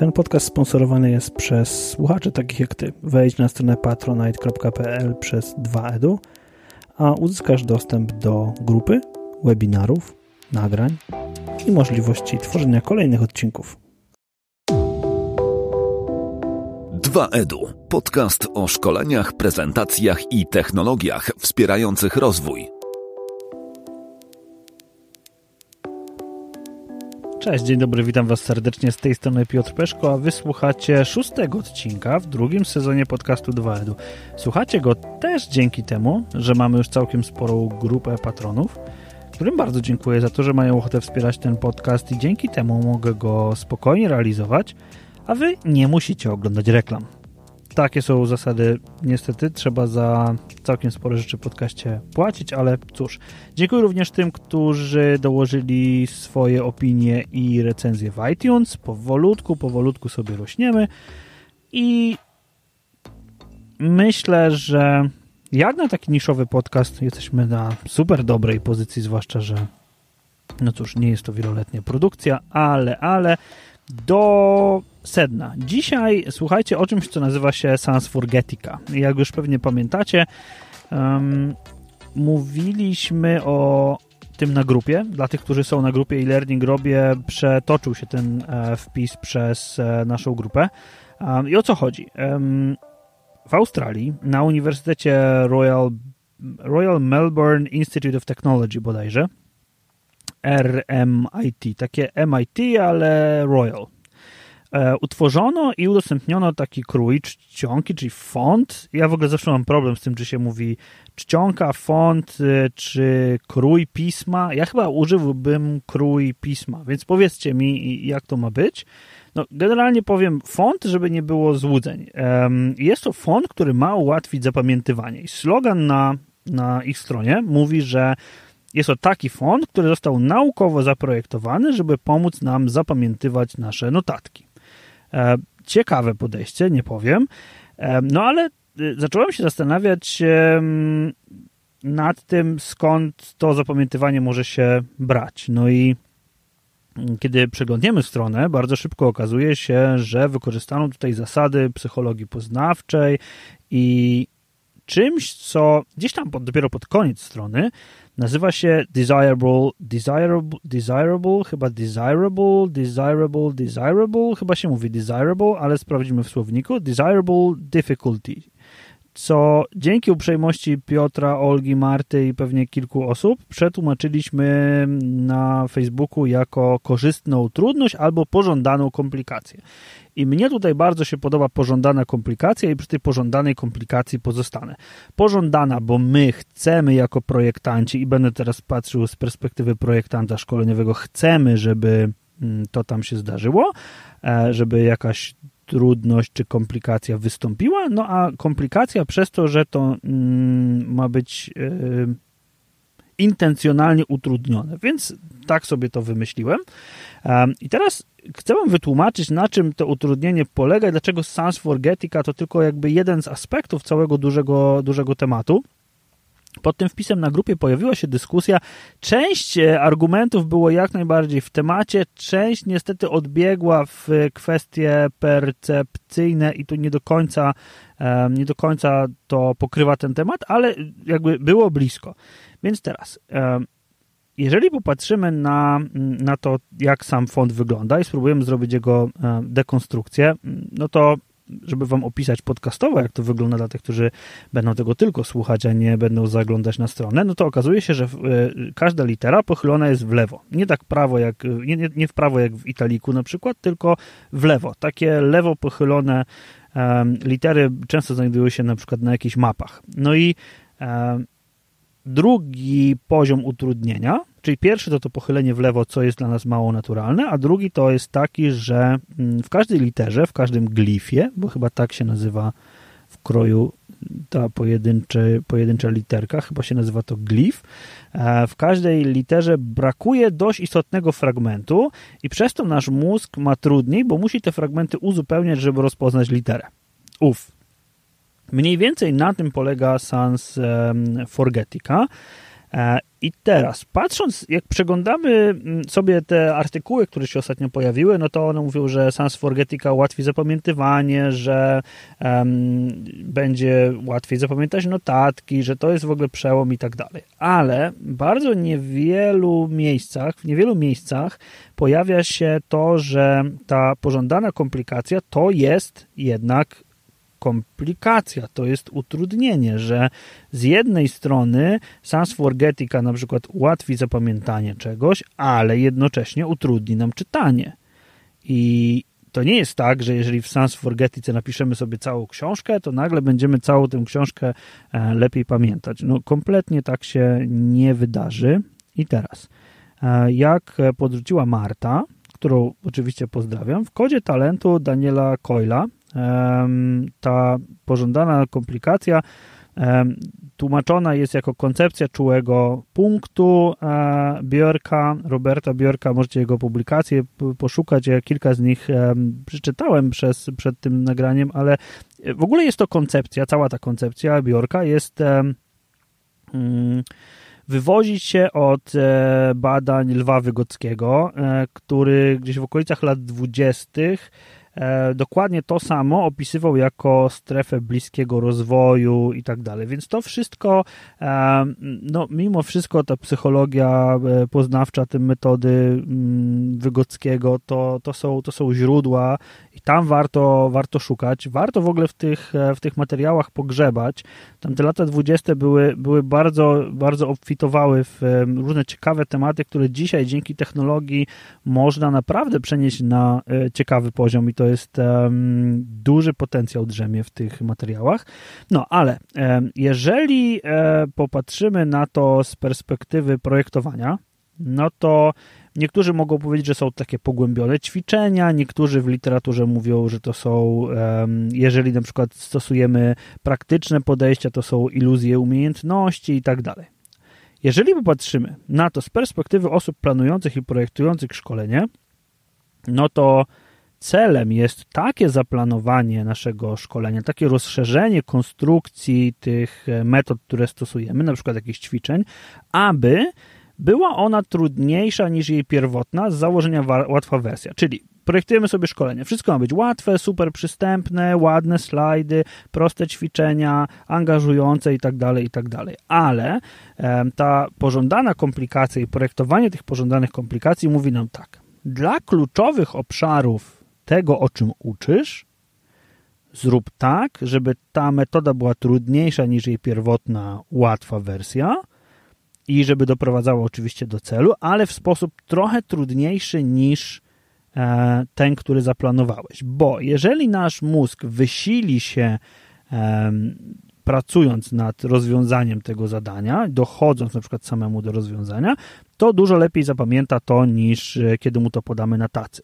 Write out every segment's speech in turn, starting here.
Ten podcast sponsorowany jest przez słuchaczy takich jak Ty. Wejdź na stronę patronite.pl przez 2edu, a uzyskasz dostęp do grupy, webinarów, nagrań i możliwości tworzenia kolejnych odcinków. 2edu. Podcast o szkoleniach, prezentacjach i technologiach wspierających rozwój. Cześć, dzień dobry, witam Was serdecznie z tej strony Piotr Peszko, a Wysłuchacie szóstego odcinka w drugim sezonie podcastu 2edu. Słuchacie go też dzięki temu, że mamy już całkiem sporą grupę patronów, którym bardzo dziękuję za to, że mają ochotę wspierać ten podcast i dzięki temu mogę go spokojnie realizować, a Wy nie musicie oglądać reklam takie są zasady. Niestety trzeba za całkiem spore rzeczy w podcaście płacić, ale cóż. Dziękuję również tym, którzy dołożyli swoje opinie i recenzje w iTunes. Powolutku, powolutku sobie rośniemy i myślę, że jak na taki niszowy podcast jesteśmy na super dobrej pozycji, zwłaszcza, że no cóż, nie jest to wieloletnia produkcja, ale, ale do sedna. Dzisiaj słuchajcie o czymś, co nazywa się Sans Forgetica. Jak już pewnie pamiętacie, um, mówiliśmy o tym na grupie. Dla tych, którzy są na grupie e-learning robię, przetoczył się ten e, wpis przez e, naszą grupę. Um, I o co chodzi? Um, w Australii na Uniwersytecie Royal, Royal Melbourne Institute of Technology bodajże RMIT, takie MIT, ale Royal E, utworzono i udostępniono taki krój czcionki, czyli font. Ja w ogóle zawsze mam problem z tym, czy się mówi czcionka, font, e, czy krój pisma. Ja chyba używałbym krój pisma, więc powiedzcie mi, jak to ma być. No, generalnie powiem font, żeby nie było złudzeń. Jest to font, który ma ułatwić zapamiętywanie. Slogan na, na ich stronie mówi, że jest to taki font, który został naukowo zaprojektowany, żeby pomóc nam zapamiętywać nasze notatki. E, ciekawe podejście, nie powiem. E, no ale y, zacząłem się zastanawiać nad tym, skąd to zapamiętywanie może się brać. No i mm, kiedy przeglądniemy stronę, bardzo szybko okazuje się, że wykorzystano tutaj zasady psychologii poznawczej i czymś, co gdzieś tam pod, dopiero pod koniec strony nazywa się Desirable, Desirable, Desirable, chyba Desirable, Desirable, Desirable, chyba się mówi Desirable, ale sprawdzimy w słowniku, Desirable Difficulty co dzięki uprzejmości Piotra, Olgi, Marty i pewnie kilku osób przetłumaczyliśmy na Facebooku jako korzystną trudność albo pożądaną komplikację. I mnie tutaj bardzo się podoba pożądana komplikacja i przy tej pożądanej komplikacji pozostanę. Pożądana, bo my chcemy jako projektanci i będę teraz patrzył z perspektywy projektanta szkoleniowego, chcemy, żeby mm, to tam się zdarzyło, e, żeby jakaś trudność czy komplikacja wystąpiła, no a komplikacja przez to, że to mm, ma być y, intencjonalnie utrudnione, więc tak sobie to wymyśliłem. Um, I teraz chcę wam wytłumaczyć, na czym to utrudnienie polega i dlaczego Sans Forgetica to tylko jakby jeden z aspektów całego dużego, dużego tematu. Pod tym wpisem na grupie pojawiła się dyskusja. Część e, argumentów było jak najbardziej w temacie, część niestety odbiegła w kwestie percepcyjne i tu nie do końca, nie do końca to pokrywa ten temat, ale jakby było blisko. Więc teraz, jeżeli popatrzymy na, na to, jak sam font wygląda i spróbujemy zrobić jego dekonstrukcję, no to żeby wam opisać podcastowo, jak to wygląda dla tych, którzy będą tego tylko słuchać, a nie będą zaglądać na stronę, no to okazuje się, że y, każda litera pochylona jest w lewo. Nie tak prawo jak, nie, nie, nie w prawo jak w italiku na przykład, tylko w lewo. Takie lewo pochylone um, litery często znajdują się na przykład na jakichś mapach. No i um, drugi poziom utrudnienia Czyli pierwszy to to pochylenie w lewo, co jest dla nas mało naturalne, a drugi to jest taki, że mm, w każdej literze, w każdym glifie, bo chyba tak się nazywa w kroju ta pojedyncze, pojedyncza literka, chyba się nazywa to glif, e, w każdej literze brakuje dość istotnego fragmentu i przez to nasz mózg ma trudniej, bo musi te fragmenty uzupełniać, żeby rozpoznać literę. Uf. Mniej więcej na tym polega Sans Forgetica. E, I teraz, patrząc, jak przeglądamy mm, sobie te artykuły, które się ostatnio pojawiły, no to one mówią, że Sans Forgetica ułatwi zapamiętywanie, że um, będzie łatwiej zapamiętać notatki, że to jest w ogóle przełom i tak dalej. Ale bardzo niewielu miejscach, w niewielu miejscach pojawia się to, że ta pożądana komplikacja to jest jednak komplikacja, to jest utrudnienie, że z jednej strony Sans Forgetica na przykład ułatwi zapamiętanie czegoś, ale jednocześnie utrudni nam czytanie. I to nie jest tak, że jeżeli w Sans Forgetice napiszemy sobie całą książkę, to nagle będziemy całą tę książkę e, lepiej pamiętać. No kompletnie tak się nie wydarzy. I teraz, e, jak podrzuciła Marta, którą oczywiście pozdrawiam, w kodzie talentu Daniela Coyla ta pożądana komplikacja tłumaczona jest jako koncepcja czułego punktu e, Björka, Roberta Björka, możecie jego publikacje poszukać, ja kilka z nich przeczytałem przez, przed tym nagraniem, ale w ogóle jest to koncepcja, cała ta koncepcja Björka jest mm, wywozić się od e, badań Lwa Wygockiego, e, który gdzieś w okolicach lat dwudziestych dokładnie to samo opisywał jako strefę bliskiego rozwoju i tak dalej. Więc to wszystko, e, no mimo wszystko ta psychologia e, poznawcza, te metody mm, Wygockiego, to, to, są, to są źródła i tam warto, warto szukać. Warto w ogóle w tych, w tych materiałach pogrzebać. Tam te lata dwudzieste były, były bardzo, bardzo obfitowały w różne ciekawe tematy, które dzisiaj dzięki technologii można naprawdę przenieść na ciekawy poziom i to jest um, duży potencjał drzemie w tych materiałach. No ale jeżeli um, popatrzymy na to z perspektywy projektowania, no to niektórzy mogą powiedzieć, że są takie pogłębione ćwiczenia, niektórzy w literaturze mówią, że to są, jeżeli na przykład stosujemy praktyczne podejścia, to są iluzje umiejętności i tak dalej. Jeżeli popatrzymy na to z perspektywy osób planujących i projektujących szkolenie, no to celem jest takie zaplanowanie naszego szkolenia, takie rozszerzenie konstrukcji tych e, metod, które stosujemy, na przykład jakichś ćwiczeń, aby była ona trudniejsza niż jej pierwotna z założenia łatwa wersja. Czyli projektujemy sobie szkolenie. Wszystko ma być łatwe, super przystępne, ładne slajdy, proste ćwiczenia, angażujące itd., tak itd. Tak Ale ta pożądana komplikacja i projektowanie tych pożądanych komplikacji mówi nam tak. Dla kluczowych obszarów tego, o czym uczysz, zrób tak, żeby ta metoda była trudniejsza niż jej pierwotna, łatwa wersja i żeby doprowadzała oczywiście do celu, ale w sposób trochę trudniejszy niż e, ten, który zaplanowałeś. Bo jeżeli nasz mózg wysili się pracując nad rozwiązaniem tego zadania, dochodząc na przykład samemu do rozwiązania, to dużo lepiej zapamięta to niż e, kiedy mu to podamy na tacy.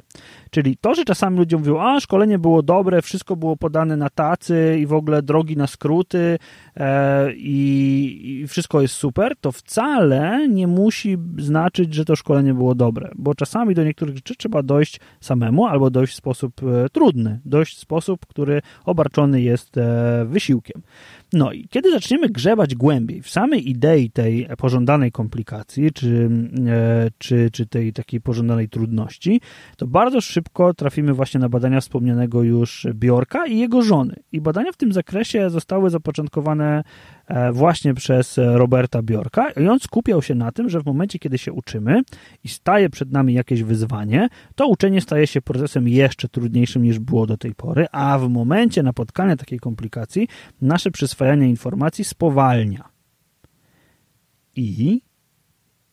Czyli to, że czasami ludzie mówią, a szkolenie było dobre, wszystko było podane na tacy i w ogóle drogi na skróty e, i, i wszystko jest super, to wcale nie musi znaczyć, że to szkolenie było dobre, bo czasami do niektórych rzeczy trzeba dojść samemu albo dojść w sposób e, trudny, dojść w sposób, który obarczony jest e, wysiłkiem. No i kiedy zaczniemy grzebać głębiej w samej idei tej pożądanej komplikacji, czy czy, czy tej takiej pożądanej trudności, to bardzo szybko trafimy właśnie na badania wspomnianego już Bjorka i jego żony. I badania w tym zakresie zostały zapoczątkowane e, właśnie przez Roberta Bjorka i on skupiał się na tym, że w momencie, kiedy się uczymy i staje przed nami jakieś wyzwanie, to uczenie staje się procesem jeszcze trudniejszym niż było do tej pory, a w momencie napotkania takiej komplikacji nasze przyswajanie informacji spowalnia. I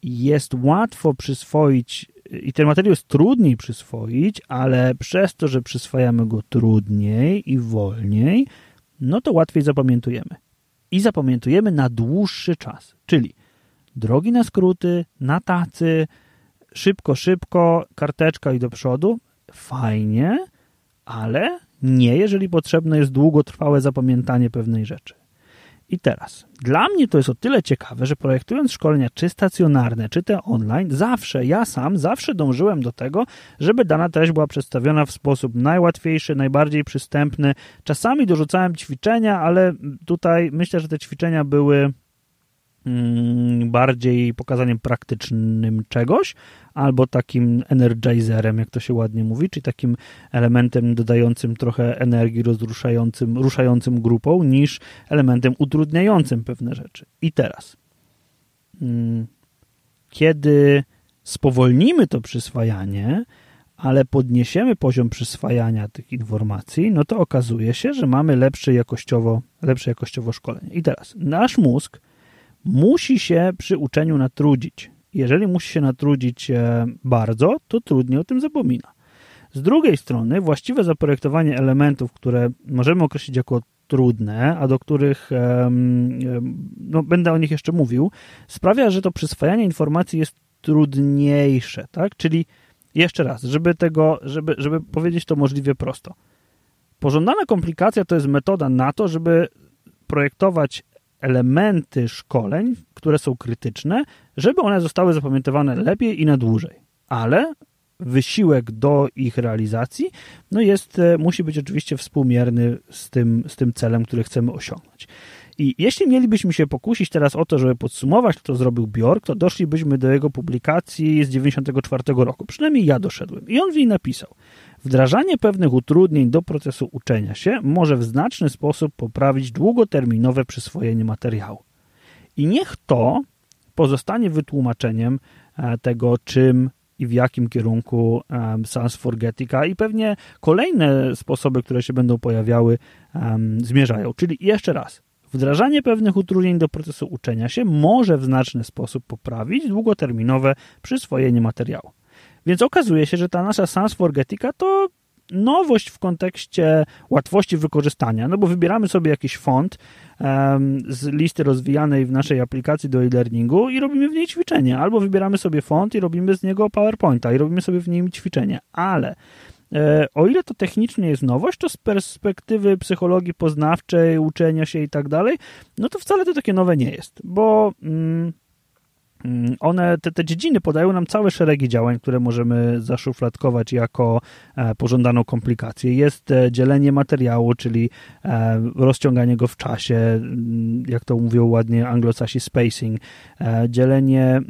jest łatwo przyswoić i ten materiał jest trudniej przyswoić, ale przez to, że przyswajamy go trudniej i wolniej, no to łatwiej zapamiętujemy. I zapamiętujemy na dłuższy czas, czyli drogi na skróty, na tacy, szybko, szybko, karteczka i do przodu, fajnie, ale nie, jeżeli potrzebne jest długotrwałe zapamiętanie pewnej rzeczy. I teraz, dla mnie to jest o tyle ciekawe, że projektując szkolenia czy stacjonarne, czy te online, zawsze, ja sam, zawsze dążyłem do tego, żeby dana treść była przedstawiona w sposób najłatwiejszy, najbardziej przystępny. Czasami dorzucałem ćwiczenia, ale tutaj myślę, że te ćwiczenia były mm, bardziej pokazaniem praktycznym czegoś, albo takim energizerem, jak to się ładnie mówi, czyli takim elementem dodającym trochę energii, rozruszającym, ruszającym grupą, niż elementem utrudniającym pewne rzeczy. I teraz, mm, kiedy spowolnimy to przyswajanie, ale podniesiemy poziom przyswajania tych informacji, no to okazuje się, że mamy lepsze jakościowo, lepsze jakościowo szkolenie. I teraz nasz mózg musi się przy uczeniu natrudzić. Jeżeli musi się natrudzić e, bardzo, to trudniej o tym zapomina. Z drugiej strony, właściwe zaprojektowanie elementów, które możemy określić jako trudne, a do których no, będę o nich jeszcze mówił, sprawia, że to przyswajanie informacji jest trudniejsze, tak? Czyli jeszcze raz, żeby tego, żeby, żeby powiedzieć to możliwie prosto. Pożądana komplikacja to jest metoda na to, żeby projektować elementy szkoleń, które są krytyczne, żeby one zostały zapamiętywane lepiej i na dłużej. Ale wysiłek do ich realizacji no jest, e, musi być oczywiście współmierny z tym, z tym celem, który chcemy osiągnąć. I jeśli mielibyśmy się pokusić teraz o to, żeby podsumować, co zrobił Bjork, to doszlibyśmy do jego publikacji z 1994 roku. Przynajmniej ja doszedłem. I on w niej napisał: Wdrażanie pewnych utrudnień do procesu uczenia się może w znaczny sposób poprawić długoterminowe przyswojenie materiału. I niech to pozostanie wytłumaczeniem e, tego, czym i w jakim kierunku um, Sans Forgetica i pewnie kolejne sposoby, które się będą pojawiały, zmierzają. Czyli jeszcze raz, Wdrażanie pewnych utrudnień do procesu uczenia się może w znaczny sposób poprawić długoterminowe przyswojenie materiału. Więc okazuje się, że ta nasza Sans Forgetica to nowość w kontekście łatwości wykorzystania, no bo wybieramy sobie jakiś font um, z listy rozwijanej w naszej aplikacji do e-learningu i robimy w niej ćwiczenie, albo wybieramy sobie font i robimy z niego PowerPointa i robimy sobie w nim ćwiczenie, ale E, o ile to technicznie jest nowość, to z perspektywy psychologii poznawczej, uczenia się i tak dalej, no to wcale to takie nowe nie jest, bo mm, one, te, te dziedziny podają nam całe szeregi działań, które możemy zaszufladkować jako e, pożądaną komplikację. Jest e, dzielenie materiału, czyli rozciąganie go w czasie, mm, jak to mówią ładnie anglosasi spacing, dzielenie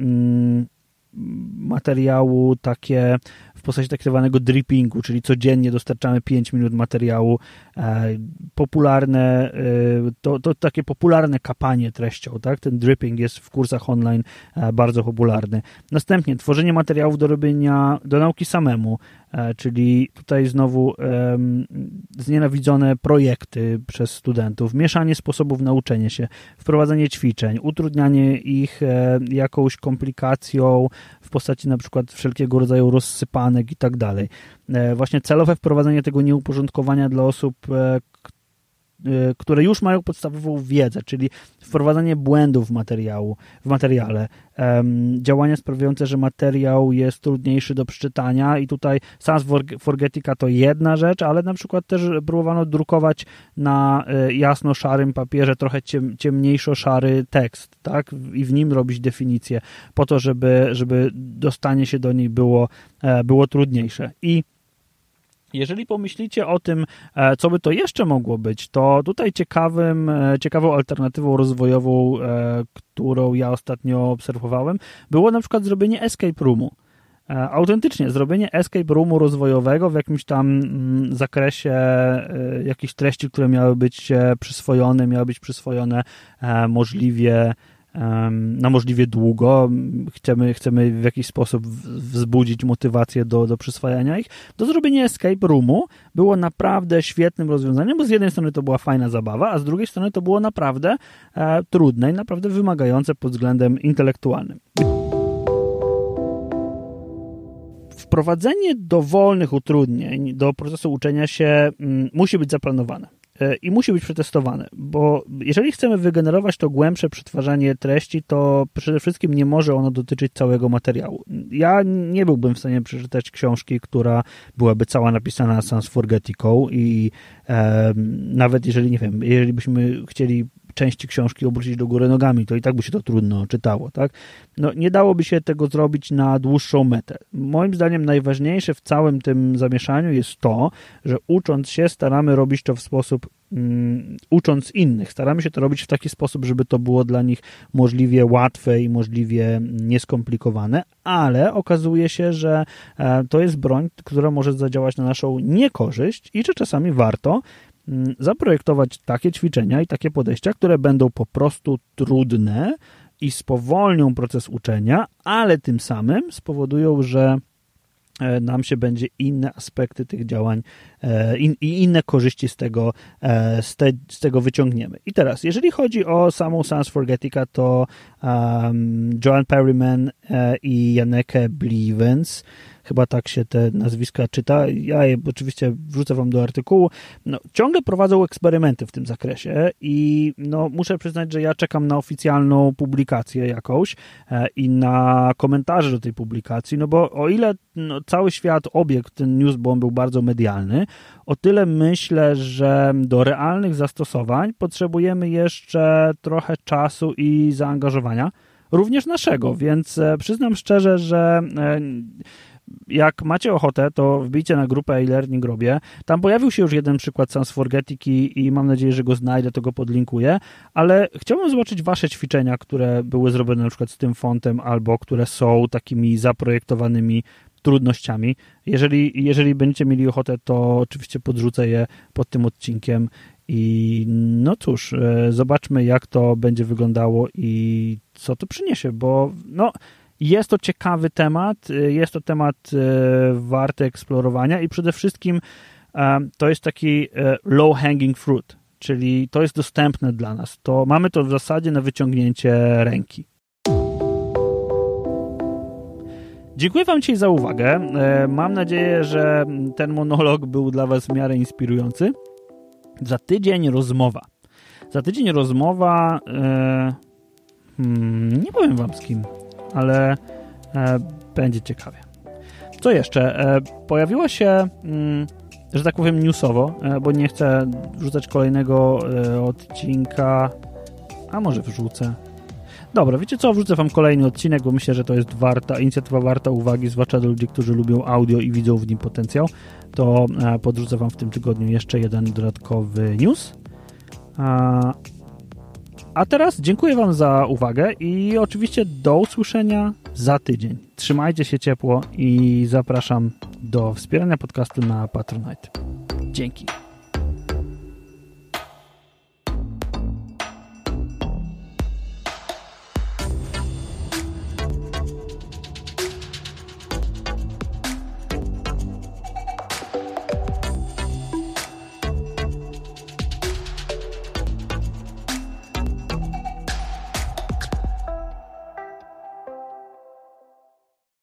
materiału takie postaci tak zwanego drippingu, czyli codziennie dostarczamy 5 minut materiału. E, popularne, e, to, to takie popularne kapanie treścią, tak? Ten dripping jest w kursach online e, bardzo popularny. Następnie tworzenie materiałów do robienia, do nauki samemu, czyli tutaj znowu znienawidzone projekty przez studentów, mieszanie sposobów nauczenia się, wprowadzenie ćwiczeń, utrudnianie ich jakąś komplikacją w postaci na przykład wszelkiego rodzaju rozsypanych i tak dalej. E, właśnie celowe wprowadzenie tego nieuporządkowania dla osób, e, które już mają podstawową wiedzę, czyli wprowadzanie błędów w, materiału, w materiale, działania sprawiające, że materiał jest trudniejszy do przeczytania i tutaj Sans Forgetica to jedna rzecz, ale na przykład też próbowano drukować na jasno-szarym papierze trochę ciem, ciemniejszo-szary tekst, tak, i w nim robić definicję po to, żeby, żeby dostanie się do niej było, było trudniejsze. I jeżeli pomyślicie o tym, e, co by to jeszcze mogło być, to tutaj ciekawym, e, ciekawą alternatywą rozwojową, e, którą ja ostatnio obserwowałem, było na przykład zrobienie escape roomu. Autentycznie, zrobienie escape roomu rozwojowego w jakimś tam mm, zakresie jakichś treści, które miały być przyswojone, miały być przyswojone możliwie na możliwie długo. Chcemy, chcemy w jakiś sposób wzbudzić motywację do, do przyswajania ich. Do zrobienia escape roomu było naprawdę świetnym rozwiązaniem, bo z jednej strony to była fajna zabawa, a z drugiej strony to było naprawdę e, trudne i naprawdę wymagające pod względem intelektualnym. Wprowadzenie dowolnych utrudnień do procesu uczenia się m, mm, musi być zaplanowane. E, i musi być przetestowane, bo jeżeli chcemy wygenerować to głębsze przetwarzanie treści, to przede wszystkim nie może ono dotyczyć całego materiału. Ja nie byłbym w stanie przeczytać książki, która byłaby cała napisana sans forgetiką i e, nawet jeżeli, nie wiem, jeżeli byśmy chcieli części książki obrócić do góry nogami, to i tak by się to trudno czytało, tak? No, nie dałoby się tego zrobić na dłuższą metę. Moim zdaniem najważniejsze w całym tym zamieszaniu jest to, że ucząc się staramy robić to w sposób mm, ucząc innych. Staramy się to robić w taki sposób, żeby to było dla nich możliwie łatwe i możliwie nieskomplikowane, ale okazuje się, że e, to jest broń, która może zadziałać na naszą niekorzyść i że czasami warto zaprojektować takie ćwiczenia i takie podejścia, które będą po prostu trudne i spowolnią proces uczenia, ale tym samym spowodują, że E, nam się będzie inne aspekty tych działań e, i in, inne korzyści z tego, e, z, te, z, tego wyciągniemy. I teraz, jeżeli chodzi o samą Sans Forgetica, to um, Joan Perryman i Janeke Blivens chyba tak się te nazwiska czyta. Ja je oczywiście wrzucę wam do artykułu. No, ciągle prowadzą eksperymenty w tym zakresie i no, muszę przyznać, że ja czekam na oficjalną publikację jakąś e, i na komentarze do tej publikacji, no bo o ile no, cały świat obiegł ten newsbomb był bardzo medialny, o tyle myślę, że do realnych zastosowań potrzebujemy jeszcze trochę czasu i zaangażowania również naszego, więc e, przyznam szczerze, że e, jak macie ochotę, to wbijcie na grupę e-learning robię. Tam pojawił się już jeden przykład Sans Forgetic i, i mam nadzieję, że go znajdę, to go podlinkuję, ale chciałbym zobaczyć wasze ćwiczenia, które były zrobione na przykład z tym fontem albo które są takimi zaprojektowanymi trudnościami. Jeżeli, jeżeli będziecie mieli ochotę, to oczywiście podrzucę je pod tym odcinkiem i no cóż, e, zobaczmy jak to będzie wyglądało i co to przyniesie, bo no jest to ciekawy temat, y, jest to temat y, warty eksplorowania i przede wszystkim e, to jest taki e, low hanging fruit, czyli to jest dostępne dla nas. To mamy to w zasadzie na wyciągnięcie ręki. Dziękuję Wam dzisiaj za uwagę. E, mam nadzieję, że ten monolog był dla Was w miarę inspirujący. Za tydzień rozmowa. Za tydzień rozmowa. Hmm, nie powiem Wam z kim ale e, będzie ciekawie. Co jeszcze? E, pojawiło się, mm, że tak powiem, newsowo, e, bo nie chcę wrzucać kolejnego odcinka, a może wrzucę. Dobra, wiecie co? Wrzucę wam kolejny odcinek, bo myślę, że to jest warta, inicjatywa warta uwagi, zwłaszcza dla ludzi, którzy lubią audio i widzą w nim potencjał. To podrzucę wam w tym tygodniu jeszcze jeden dodatkowy news. A teraz dziękuję Wam za uwagę i oczywiście do usłyszenia za tydzień. Trzymajcie się ciepło i zapraszam do wspierania podcastu na Patronite. Dzięki.